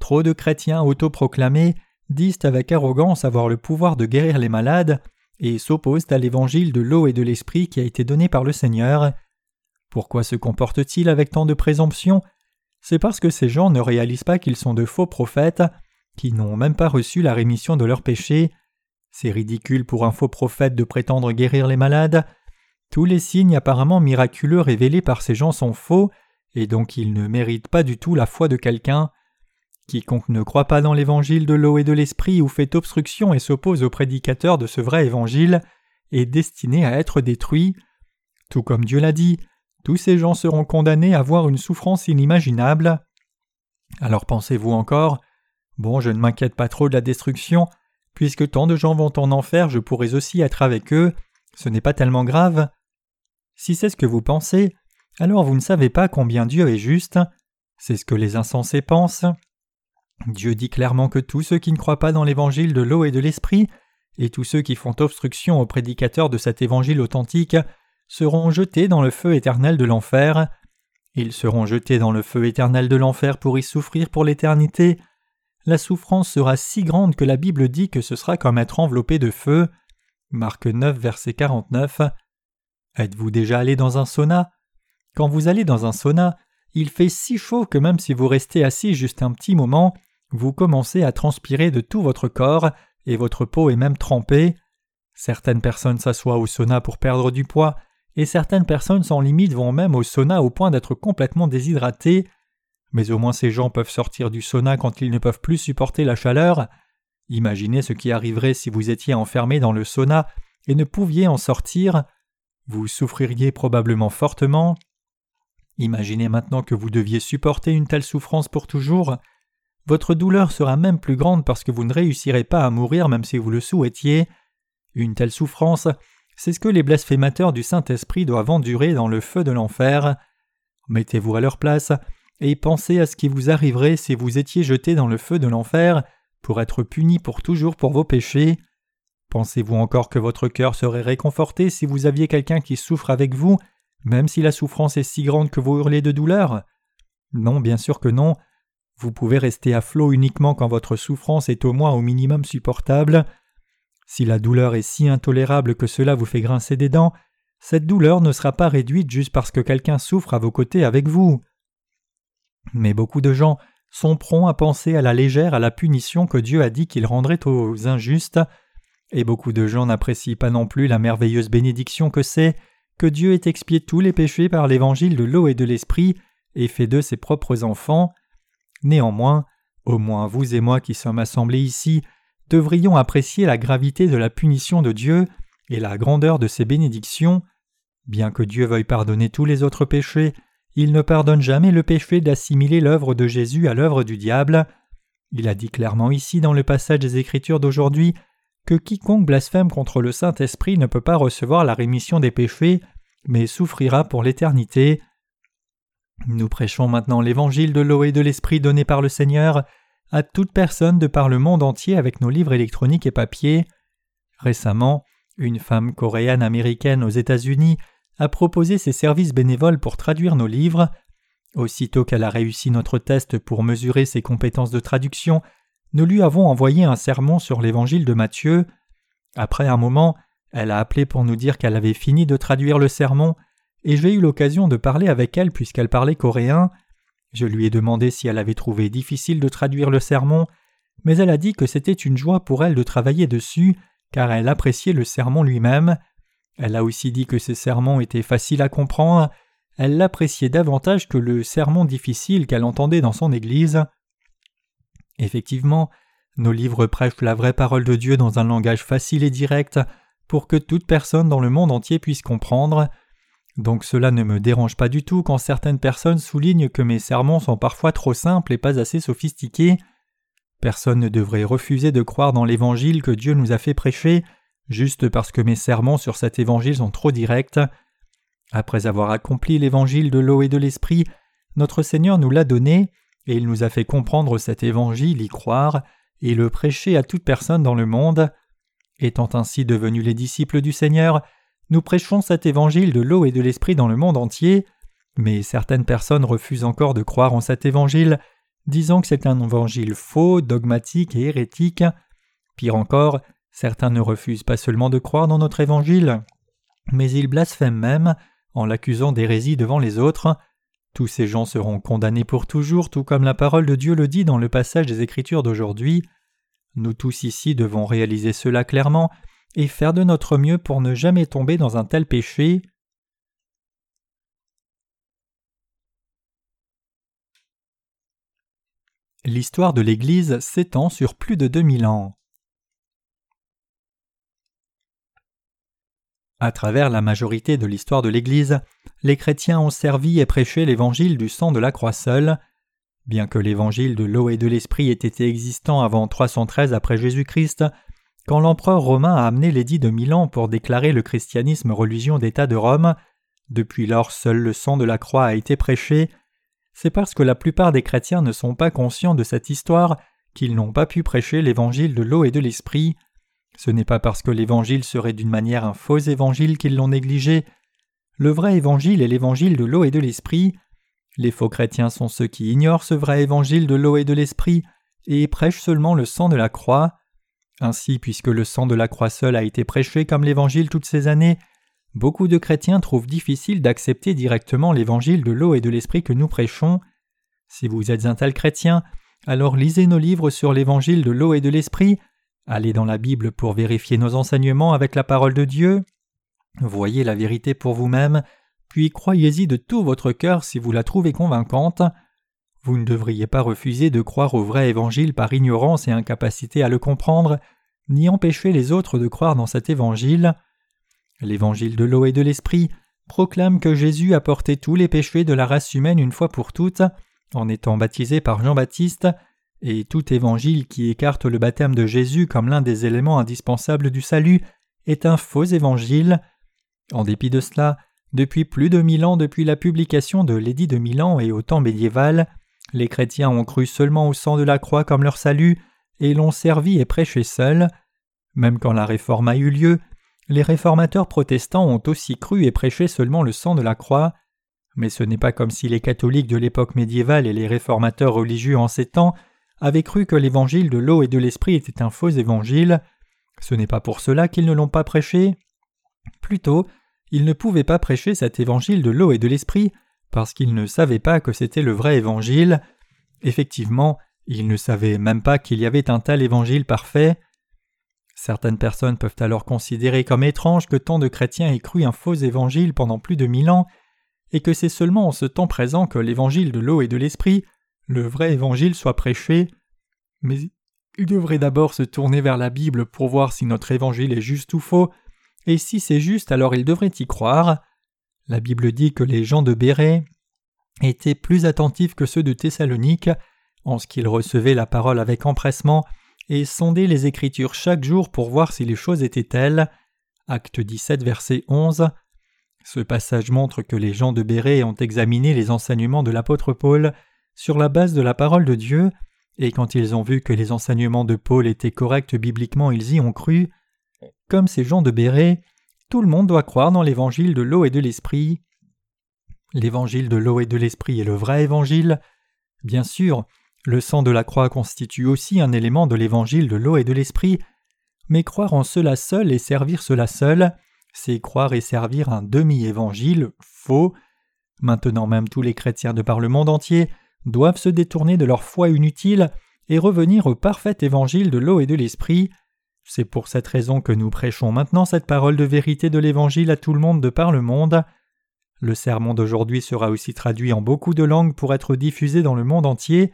trop de chrétiens autoproclamés disent avec arrogance avoir le pouvoir de guérir les malades, et s'opposent à l'évangile de l'eau et de l'esprit qui a été donné par le Seigneur. Pourquoi se comportent-ils avec tant de présomption? C'est parce que ces gens ne réalisent pas qu'ils sont de faux prophètes, qui n'ont même pas reçu la rémission de leurs péchés. C'est ridicule pour un faux prophète de prétendre guérir les malades. Tous les signes apparemment miraculeux révélés par ces gens sont faux, et donc ils ne méritent pas du tout la foi de quelqu'un. Quiconque ne croit pas dans l'évangile de l'eau et de l'esprit ou fait obstruction et s'oppose au prédicateur de ce vrai évangile est destiné à être détruit. Tout comme Dieu l'a dit, tous ces gens seront condamnés à voir une souffrance inimaginable. Alors pensez-vous encore Bon, je ne m'inquiète pas trop de la destruction, puisque tant de gens vont en enfer, je pourrais aussi être avec eux, ce n'est pas tellement grave. Si c'est ce que vous pensez, alors vous ne savez pas combien Dieu est juste, c'est ce que les insensés pensent. Dieu dit clairement que tous ceux qui ne croient pas dans l'évangile de l'eau et de l'esprit, et tous ceux qui font obstruction aux prédicateurs de cet évangile authentique, seront jetés dans le feu éternel de l'enfer. Ils seront jetés dans le feu éternel de l'enfer pour y souffrir pour l'éternité. La souffrance sera si grande que la Bible dit que ce sera comme être enveloppé de feu. Marc 9, verset 49. Êtes-vous déjà allé dans un sauna? Quand vous allez dans un sauna, il fait si chaud que même si vous restez assis juste un petit moment, vous commencez à transpirer de tout votre corps et votre peau est même trempée. Certaines personnes s'assoient au sauna pour perdre du poids, et certaines personnes sans limite vont même au sauna au point d'être complètement déshydratées. Mais au moins ces gens peuvent sortir du sauna quand ils ne peuvent plus supporter la chaleur. Imaginez ce qui arriverait si vous étiez enfermé dans le sauna et ne pouviez en sortir. Vous souffririez probablement fortement. Imaginez maintenant que vous deviez supporter une telle souffrance pour toujours. Votre douleur sera même plus grande parce que vous ne réussirez pas à mourir même si vous le souhaitiez. Une telle souffrance, c'est ce que les blasphémateurs du Saint-Esprit doivent endurer dans le feu de l'enfer. Mettez-vous à leur place et pensez à ce qui vous arriverait si vous étiez jeté dans le feu de l'enfer pour être puni pour toujours pour vos péchés. Pensez-vous encore que votre cœur serait réconforté si vous aviez quelqu'un qui souffre avec vous, même si la souffrance est si grande que vous hurlez de douleur? Non, bien sûr que non. Vous pouvez rester à flot uniquement quand votre souffrance est au moins au minimum supportable. Si la douleur est si intolérable que cela vous fait grincer des dents, cette douleur ne sera pas réduite juste parce que quelqu'un souffre à vos côtés avec vous. Mais beaucoup de gens sont prompts à penser à la légère à la punition que Dieu a dit qu'il rendrait aux injustes, et beaucoup de gens n'apprécient pas non plus la merveilleuse bénédiction que c'est que Dieu ait expié tous les péchés par l'évangile de l'eau et de l'esprit et fait d'eux ses propres enfants. Néanmoins, au moins vous et moi qui sommes assemblés ici, devrions apprécier la gravité de la punition de Dieu et la grandeur de ses bénédictions. Bien que Dieu veuille pardonner tous les autres péchés, il ne pardonne jamais le péché d'assimiler l'œuvre de Jésus à l'œuvre du diable. Il a dit clairement ici dans le passage des Écritures d'aujourd'hui que quiconque blasphème contre le Saint-Esprit ne peut pas recevoir la rémission des péchés, mais souffrira pour l'éternité. Nous prêchons maintenant l'évangile de l'eau et de l'esprit donné par le Seigneur à toute personne de par le monde entier avec nos livres électroniques et papier. Récemment, une femme coréenne américaine aux États-Unis a proposé ses services bénévoles pour traduire nos livres. Aussitôt qu'elle a réussi notre test pour mesurer ses compétences de traduction, nous lui avons envoyé un sermon sur l'évangile de Matthieu. Après un moment, elle a appelé pour nous dire qu'elle avait fini de traduire le sermon et j'ai eu l'occasion de parler avec elle puisqu'elle parlait coréen. Je lui ai demandé si elle avait trouvé difficile de traduire le sermon, mais elle a dit que c'était une joie pour elle de travailler dessus, car elle appréciait le sermon lui-même. Elle a aussi dit que ses sermons étaient faciles à comprendre, elle l'appréciait davantage que le sermon difficile qu'elle entendait dans son Église. Effectivement, nos livres prêchent la vraie parole de Dieu dans un langage facile et direct pour que toute personne dans le monde entier puisse comprendre. Donc cela ne me dérange pas du tout quand certaines personnes soulignent que mes sermons sont parfois trop simples et pas assez sophistiqués. Personne ne devrait refuser de croire dans l'évangile que Dieu nous a fait prêcher juste parce que mes sermons sur cet évangile sont trop directs. Après avoir accompli l'évangile de l'eau et de l'esprit, notre Seigneur nous l'a donné, et il nous a fait comprendre cet évangile, y croire, et le prêcher à toute personne dans le monde. Étant ainsi devenus les disciples du Seigneur, nous prêchons cet évangile de l'eau et de l'esprit dans le monde entier, mais certaines personnes refusent encore de croire en cet évangile, disant que c'est un évangile faux, dogmatique et hérétique. Pire encore, certains ne refusent pas seulement de croire dans notre évangile, mais ils blasphèment même en l'accusant d'hérésie devant les autres. Tous ces gens seront condamnés pour toujours, tout comme la parole de Dieu le dit dans le passage des Écritures d'aujourd'hui. Nous tous ici devons réaliser cela clairement et faire de notre mieux pour ne jamais tomber dans un tel péché. L'histoire de l'Église s'étend sur plus de 2000 ans. À travers la majorité de l'histoire de l'Église, les chrétiens ont servi et prêché l'évangile du sang de la croix seule. Bien que l'évangile de l'eau et de l'esprit ait été existant avant 313 après Jésus-Christ, quand l'empereur romain a amené l'édit de Milan pour déclarer le christianisme religion d'État de Rome, depuis lors seul le sang de la croix a été prêché, c'est parce que la plupart des chrétiens ne sont pas conscients de cette histoire qu'ils n'ont pas pu prêcher l'évangile de l'eau et de l'esprit. Ce n'est pas parce que l'évangile serait d'une manière un faux évangile qu'ils l'ont négligé. Le vrai évangile est l'évangile de l'eau et de l'esprit. Les faux chrétiens sont ceux qui ignorent ce vrai évangile de l'eau et de l'esprit et prêchent seulement le sang de la croix. Ainsi, puisque le sang de la croix seul a été prêché comme l'évangile toutes ces années, beaucoup de chrétiens trouvent difficile d'accepter directement l'évangile de l'eau et de l'esprit que nous prêchons. Si vous êtes un tel chrétien, alors lisez nos livres sur l'évangile de l'eau et de l'esprit, allez dans la Bible pour vérifier nos enseignements avec la parole de Dieu, voyez la vérité pour vous-même, puis croyez-y de tout votre cœur si vous la trouvez convaincante. Vous ne devriez pas refuser de croire au vrai évangile par ignorance et incapacité à le comprendre, ni empêcher les autres de croire dans cet évangile. L'évangile de l'eau et de l'esprit proclame que Jésus a porté tous les péchés de la race humaine une fois pour toutes, en étant baptisé par Jean-Baptiste, et tout évangile qui écarte le baptême de Jésus comme l'un des éléments indispensables du salut est un faux évangile. En dépit de cela, depuis plus de mille ans depuis la publication de l'édit de Milan et au temps médiéval, les chrétiens ont cru seulement au sang de la croix comme leur salut et l'ont servi et prêché seuls. Même quand la réforme a eu lieu, les réformateurs protestants ont aussi cru et prêché seulement le sang de la croix. Mais ce n'est pas comme si les catholiques de l'époque médiévale et les réformateurs religieux en ces temps avaient cru que l'évangile de l'eau et de l'esprit était un faux évangile. Ce n'est pas pour cela qu'ils ne l'ont pas prêché. Plutôt, ils ne pouvaient pas prêcher cet évangile de l'eau et de l'esprit parce qu'ils ne savaient pas que c'était le vrai évangile. Effectivement, ils ne savaient même pas qu'il y avait un tel évangile parfait. Certaines personnes peuvent alors considérer comme étrange que tant de chrétiens aient cru un faux évangile pendant plus de mille ans, et que c'est seulement en ce temps présent que l'évangile de l'eau et de l'esprit, le vrai évangile, soit prêché. Mais ils devraient d'abord se tourner vers la Bible pour voir si notre évangile est juste ou faux, et si c'est juste alors ils devraient y croire. La Bible dit que les gens de Bérée étaient plus attentifs que ceux de Thessalonique, en ce qu'ils recevaient la parole avec empressement et sondaient les Écritures chaque jour pour voir si les choses étaient telles. Acte 17, verset 11. Ce passage montre que les gens de Bérée ont examiné les enseignements de l'apôtre Paul sur la base de la parole de Dieu, et quand ils ont vu que les enseignements de Paul étaient corrects bibliquement, ils y ont cru. Comme ces gens de Bérée, tout le monde doit croire dans l'évangile de l'eau et de l'esprit. L'évangile de l'eau et de l'esprit est le vrai évangile. Bien sûr, le sang de la croix constitue aussi un élément de l'évangile de l'eau et de l'esprit, mais croire en cela seul et servir cela seul, c'est croire et servir un demi-évangile faux. Maintenant même tous les chrétiens de par le monde entier doivent se détourner de leur foi inutile et revenir au parfait évangile de l'eau et de l'esprit. C'est pour cette raison que nous prêchons maintenant cette parole de vérité de l'Évangile à tout le monde de par le monde. Le sermon d'aujourd'hui sera aussi traduit en beaucoup de langues pour être diffusé dans le monde entier.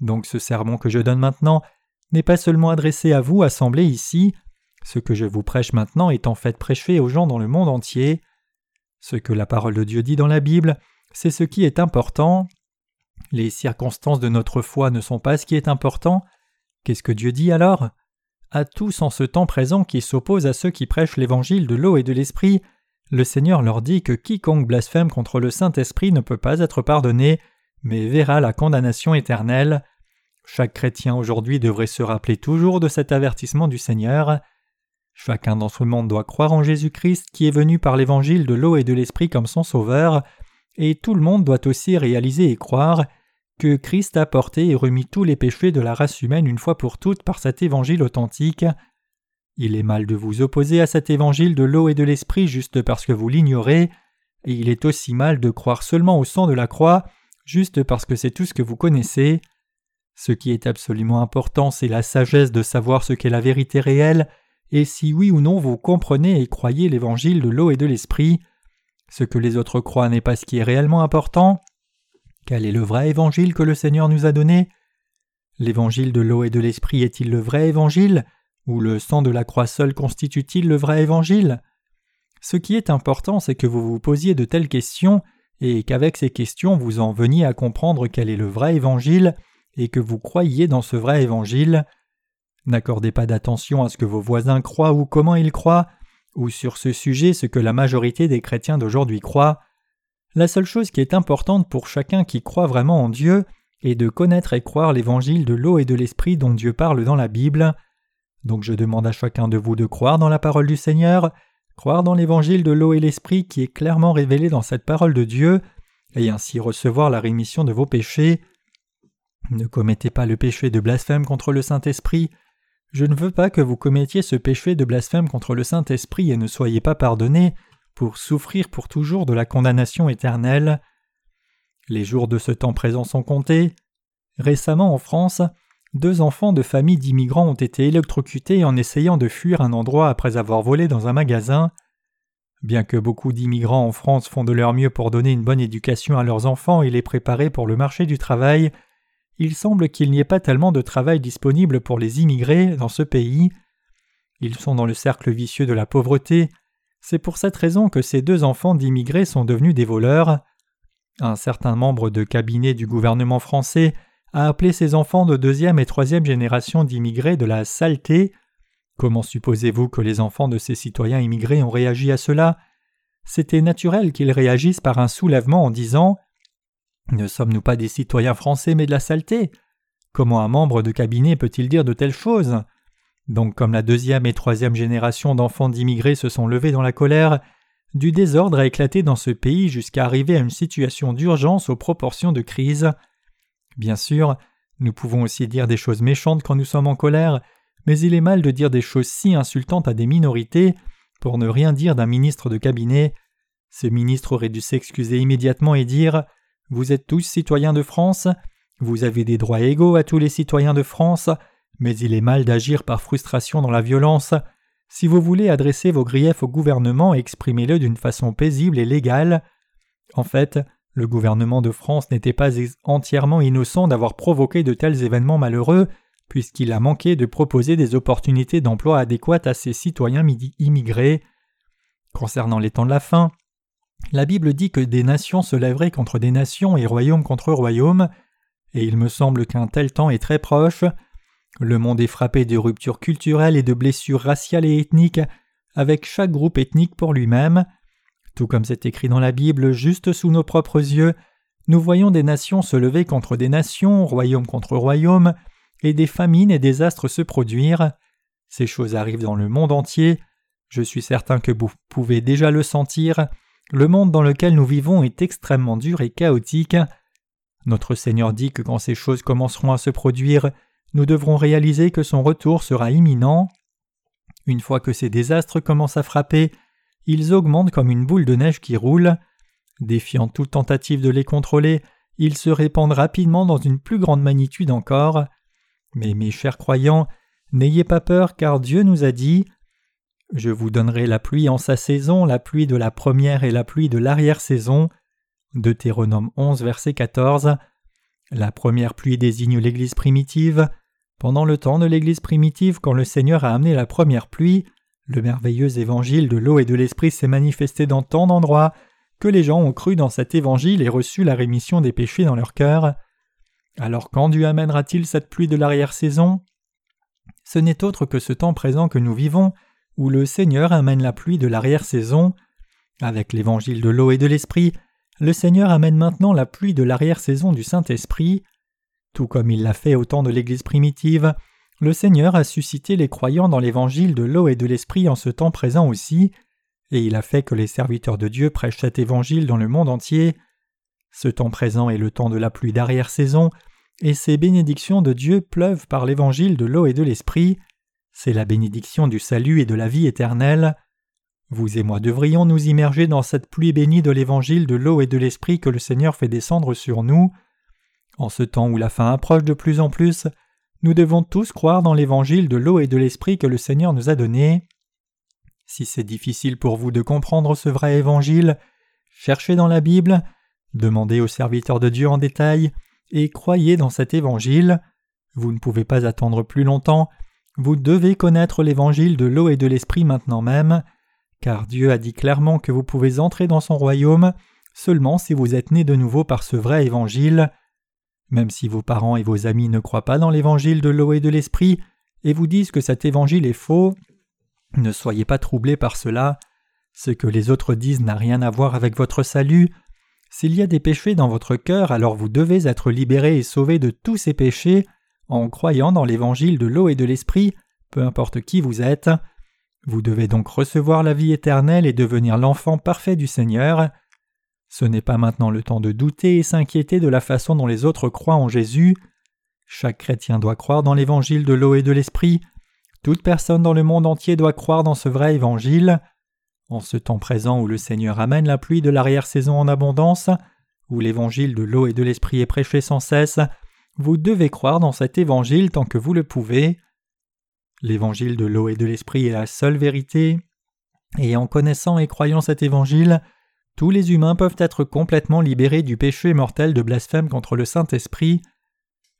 Donc ce sermon que je donne maintenant n'est pas seulement adressé à vous assemblés ici, ce que je vous prêche maintenant est en fait prêché aux gens dans le monde entier. Ce que la parole de Dieu dit dans la Bible, c'est ce qui est important. Les circonstances de notre foi ne sont pas ce qui est important. Qu'est-ce que Dieu dit alors? À tous en ce temps présent qui s'opposent à ceux qui prêchent l'évangile de l'eau et de l'esprit, le Seigneur leur dit que quiconque blasphème contre le Saint-Esprit ne peut pas être pardonné, mais verra la condamnation éternelle. Chaque chrétien aujourd'hui devrait se rappeler toujours de cet avertissement du Seigneur. Chacun dans ce monde doit croire en Jésus-Christ qui est venu par l'évangile de l'eau et de l'esprit comme son sauveur, et tout le monde doit aussi réaliser et croire que Christ a porté et remis tous les péchés de la race humaine une fois pour toutes par cet évangile authentique. Il est mal de vous opposer à cet évangile de l'eau et de l'esprit juste parce que vous l'ignorez, et il est aussi mal de croire seulement au sang de la croix juste parce que c'est tout ce que vous connaissez. Ce qui est absolument important, c'est la sagesse de savoir ce qu'est la vérité réelle, et si oui ou non vous comprenez et croyez l'évangile de l'eau et de l'esprit. Ce que les autres croient n'est pas ce qui est réellement important, quel est le vrai évangile que le Seigneur nous a donné? L'évangile de l'eau et de l'esprit est-il le vrai évangile? Ou le sang de la croix seul constitue-t-il le vrai évangile? Ce qui est important, c'est que vous vous posiez de telles questions et qu'avec ces questions vous en veniez à comprendre quel est le vrai évangile et que vous croyiez dans ce vrai évangile. N'accordez pas d'attention à ce que vos voisins croient ou comment ils croient, ou sur ce sujet ce que la majorité des chrétiens d'aujourd'hui croient. La seule chose qui est importante pour chacun qui croit vraiment en Dieu est de connaître et croire l'évangile de l'eau et de l'esprit dont Dieu parle dans la Bible. Donc je demande à chacun de vous de croire dans la parole du Seigneur, croire dans l'évangile de l'eau et l'esprit qui est clairement révélé dans cette parole de Dieu, et ainsi recevoir la rémission de vos péchés. Ne commettez pas le péché de blasphème contre le Saint-Esprit. Je ne veux pas que vous commettiez ce péché de blasphème contre le Saint-Esprit et ne soyez pas pardonnés pour souffrir pour toujours de la condamnation éternelle. Les jours de ce temps présent sont comptés. Récemment en France, deux enfants de familles d'immigrants ont été électrocutés en essayant de fuir un endroit après avoir volé dans un magasin. Bien que beaucoup d'immigrants en France font de leur mieux pour donner une bonne éducation à leurs enfants et les préparer pour le marché du travail, il semble qu'il n'y ait pas tellement de travail disponible pour les immigrés dans ce pays. Ils sont dans le cercle vicieux de la pauvreté. C'est pour cette raison que ces deux enfants d'immigrés sont devenus des voleurs. Un certain membre de cabinet du gouvernement français a appelé ses enfants de deuxième et troisième génération d'immigrés de la saleté. Comment supposez-vous que les enfants de ces citoyens immigrés ont réagi à cela? C'était naturel qu'ils réagissent par un soulèvement en disant Ne sommes-nous pas des citoyens français mais de la saleté? Comment un membre de cabinet peut-il dire de telles choses? Donc comme la deuxième et troisième génération d'enfants d'immigrés se sont levés dans la colère, du désordre a éclaté dans ce pays jusqu'à arriver à une situation d'urgence aux proportions de crise. Bien sûr, nous pouvons aussi dire des choses méchantes quand nous sommes en colère, mais il est mal de dire des choses si insultantes à des minorités, pour ne rien dire d'un ministre de cabinet. Ce ministre aurait dû s'excuser immédiatement et dire Vous êtes tous citoyens de France, vous avez des droits égaux à tous les citoyens de France, mais il est mal d'agir par frustration dans la violence. Si vous voulez adresser vos griefs au gouvernement, exprimez-le d'une façon paisible et légale. En fait, le gouvernement de France n'était pas entièrement innocent d'avoir provoqué de tels événements malheureux, puisqu'il a manqué de proposer des opportunités d'emploi adéquates à ses citoyens immigrés. Concernant les temps de la fin, la Bible dit que des nations se lèveraient contre des nations et royaumes contre royaumes, et il me semble qu'un tel temps est très proche. Le monde est frappé de ruptures culturelles et de blessures raciales et ethniques, avec chaque groupe ethnique pour lui-même. Tout comme c'est écrit dans la Bible, juste sous nos propres yeux, nous voyons des nations se lever contre des nations, royaume contre royaume, et des famines et des astres se produire. Ces choses arrivent dans le monde entier. Je suis certain que vous pouvez déjà le sentir. Le monde dans lequel nous vivons est extrêmement dur et chaotique. Notre Seigneur dit que quand ces choses commenceront à se produire, nous devrons réaliser que son retour sera imminent. Une fois que ces désastres commencent à frapper, ils augmentent comme une boule de neige qui roule. Défiant toute tentative de les contrôler, ils se répandent rapidement dans une plus grande magnitude encore. Mais mes chers croyants, n'ayez pas peur car Dieu nous a dit Je vous donnerai la pluie en sa saison, la pluie de la première et la pluie de l'arrière-saison. Deutéronome 11, verset 14. La première pluie désigne l'Église primitive. Pendant le temps de l'Église primitive, quand le Seigneur a amené la première pluie, le merveilleux évangile de l'eau et de l'esprit s'est manifesté dans tant d'endroits que les gens ont cru dans cet évangile et reçu la rémission des péchés dans leur cœur. Alors quand Dieu amènera-t-il cette pluie de l'arrière-saison? Ce n'est autre que ce temps présent que nous vivons, où le Seigneur amène la pluie de l'arrière-saison. Avec l'évangile de l'eau et de l'esprit, le Seigneur amène maintenant la pluie de l'arrière-saison du Saint-Esprit. Tout comme il l'a fait au temps de l'Église primitive, le Seigneur a suscité les croyants dans l'évangile de l'eau et de l'esprit en ce temps présent aussi, et il a fait que les serviteurs de Dieu prêchent cet évangile dans le monde entier. Ce temps présent est le temps de la pluie d'arrière-saison, et ces bénédictions de Dieu pleuvent par l'évangile de l'eau et de l'esprit. C'est la bénédiction du salut et de la vie éternelle. Vous et moi devrions nous immerger dans cette pluie bénie de l'évangile de l'eau et de l'esprit que le Seigneur fait descendre sur nous. En ce temps où la fin approche de plus en plus, nous devons tous croire dans l'évangile de l'eau et de l'esprit que le Seigneur nous a donné. Si c'est difficile pour vous de comprendre ce vrai évangile, cherchez dans la Bible, demandez aux serviteurs de Dieu en détail, et croyez dans cet évangile. Vous ne pouvez pas attendre plus longtemps, vous devez connaître l'évangile de l'eau et de l'esprit maintenant même, car Dieu a dit clairement que vous pouvez entrer dans son royaume seulement si vous êtes né de nouveau par ce vrai évangile. Même si vos parents et vos amis ne croient pas dans l'évangile de l'eau et de l'esprit et vous disent que cet évangile est faux, ne soyez pas troublés par cela. Ce que les autres disent n'a rien à voir avec votre salut. S'il y a des péchés dans votre cœur, alors vous devez être libérés et sauvés de tous ces péchés en croyant dans l'évangile de l'eau et de l'esprit, peu importe qui vous êtes. Vous devez donc recevoir la vie éternelle et devenir l'enfant parfait du Seigneur. Ce n'est pas maintenant le temps de douter et s'inquiéter de la façon dont les autres croient en Jésus. Chaque chrétien doit croire dans l'évangile de l'eau et de l'esprit. Toute personne dans le monde entier doit croire dans ce vrai évangile. En ce temps présent où le Seigneur amène la pluie de l'arrière-saison en abondance, où l'évangile de l'eau et de l'esprit est prêché sans cesse, vous devez croire dans cet évangile tant que vous le pouvez. L'évangile de l'eau et de l'esprit est la seule vérité, et en connaissant et croyant cet évangile, tous les humains peuvent être complètement libérés du péché mortel de blasphème contre le Saint-Esprit.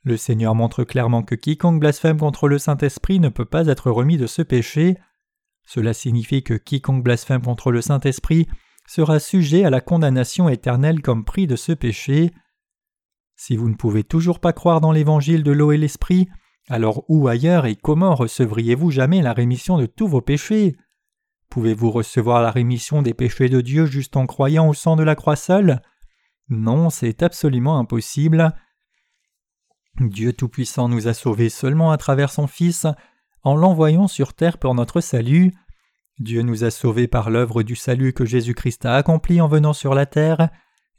Le Seigneur montre clairement que quiconque blasphème contre le Saint-Esprit ne peut pas être remis de ce péché. Cela signifie que quiconque blasphème contre le Saint-Esprit sera sujet à la condamnation éternelle comme prix de ce péché. Si vous ne pouvez toujours pas croire dans l'évangile de l'eau et l'esprit, alors où ailleurs et comment recevriez-vous jamais la rémission de tous vos péchés? Pouvez-vous recevoir la rémission des péchés de Dieu juste en croyant au sang de la croix seule? Non, c'est absolument impossible. Dieu Tout-Puissant nous a sauvés seulement à travers son Fils, en l'envoyant sur terre pour notre salut. Dieu nous a sauvés par l'œuvre du salut que Jésus-Christ a accompli en venant sur la terre,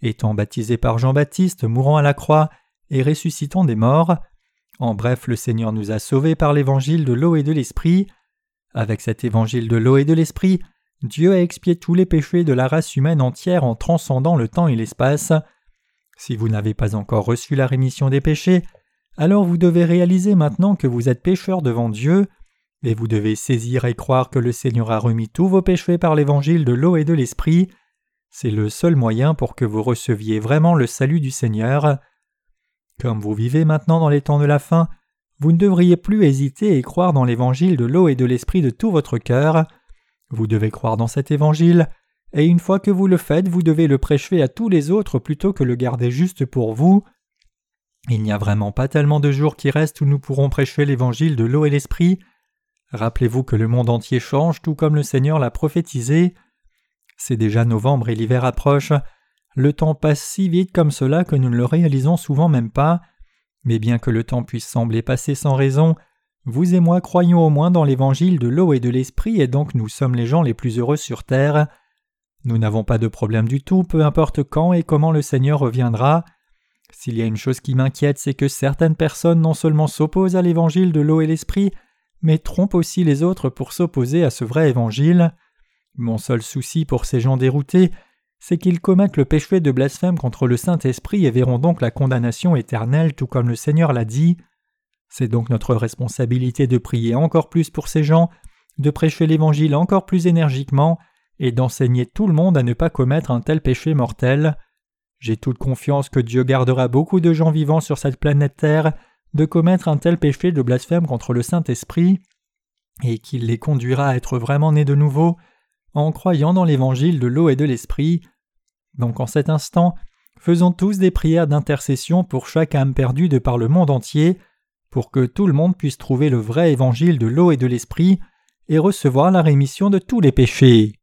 étant baptisé par Jean-Baptiste, mourant à la croix et ressuscitant des morts. En bref, le Seigneur nous a sauvés par l'évangile de l'eau et de l'esprit. Avec cet évangile de l'eau et de l'esprit, Dieu a expié tous les péchés de la race humaine entière en transcendant le temps et l'espace. Si vous n'avez pas encore reçu la rémission des péchés, alors vous devez réaliser maintenant que vous êtes pécheur devant Dieu, et vous devez saisir et croire que le Seigneur a remis tous vos péchés par l'évangile de l'eau et de l'esprit. C'est le seul moyen pour que vous receviez vraiment le salut du Seigneur. Comme vous vivez maintenant dans les temps de la fin, vous ne devriez plus hésiter et croire dans l'évangile de l'eau et de l'esprit de tout votre cœur. Vous devez croire dans cet évangile, et une fois que vous le faites, vous devez le prêcher à tous les autres plutôt que le garder juste pour vous. Il n'y a vraiment pas tellement de jours qui restent où nous pourrons prêcher l'évangile de l'eau et l'esprit. Rappelez-vous que le monde entier change tout comme le Seigneur l'a prophétisé. C'est déjà novembre et l'hiver approche. Le temps passe si vite comme cela que nous ne le réalisons souvent même pas. Mais bien que le temps puisse sembler passer sans raison, vous et moi croyons au moins dans l'évangile de l'eau et de l'esprit et donc nous sommes les gens les plus heureux sur terre. Nous n'avons pas de problème du tout, peu importe quand et comment le Seigneur reviendra. S'il y a une chose qui m'inquiète, c'est que certaines personnes non seulement s'opposent à l'évangile de l'eau et l'esprit, mais trompent aussi les autres pour s'opposer à ce vrai évangile. Mon seul souci pour ces gens déroutés, c'est qu'ils commettent le péché de blasphème contre le Saint-Esprit et verront donc la condamnation éternelle tout comme le Seigneur l'a dit. C'est donc notre responsabilité de prier encore plus pour ces gens, de prêcher l'Évangile encore plus énergiquement, et d'enseigner tout le monde à ne pas commettre un tel péché mortel. J'ai toute confiance que Dieu gardera beaucoup de gens vivants sur cette planète Terre de commettre un tel péché de blasphème contre le Saint-Esprit, et qu'il les conduira à être vraiment nés de nouveau en croyant dans l'évangile de l'eau et de l'Esprit. Donc en cet instant, faisons tous des prières d'intercession pour chaque âme perdue de par le monde entier, pour que tout le monde puisse trouver le vrai évangile de l'eau et de l'Esprit, et recevoir la rémission de tous les péchés.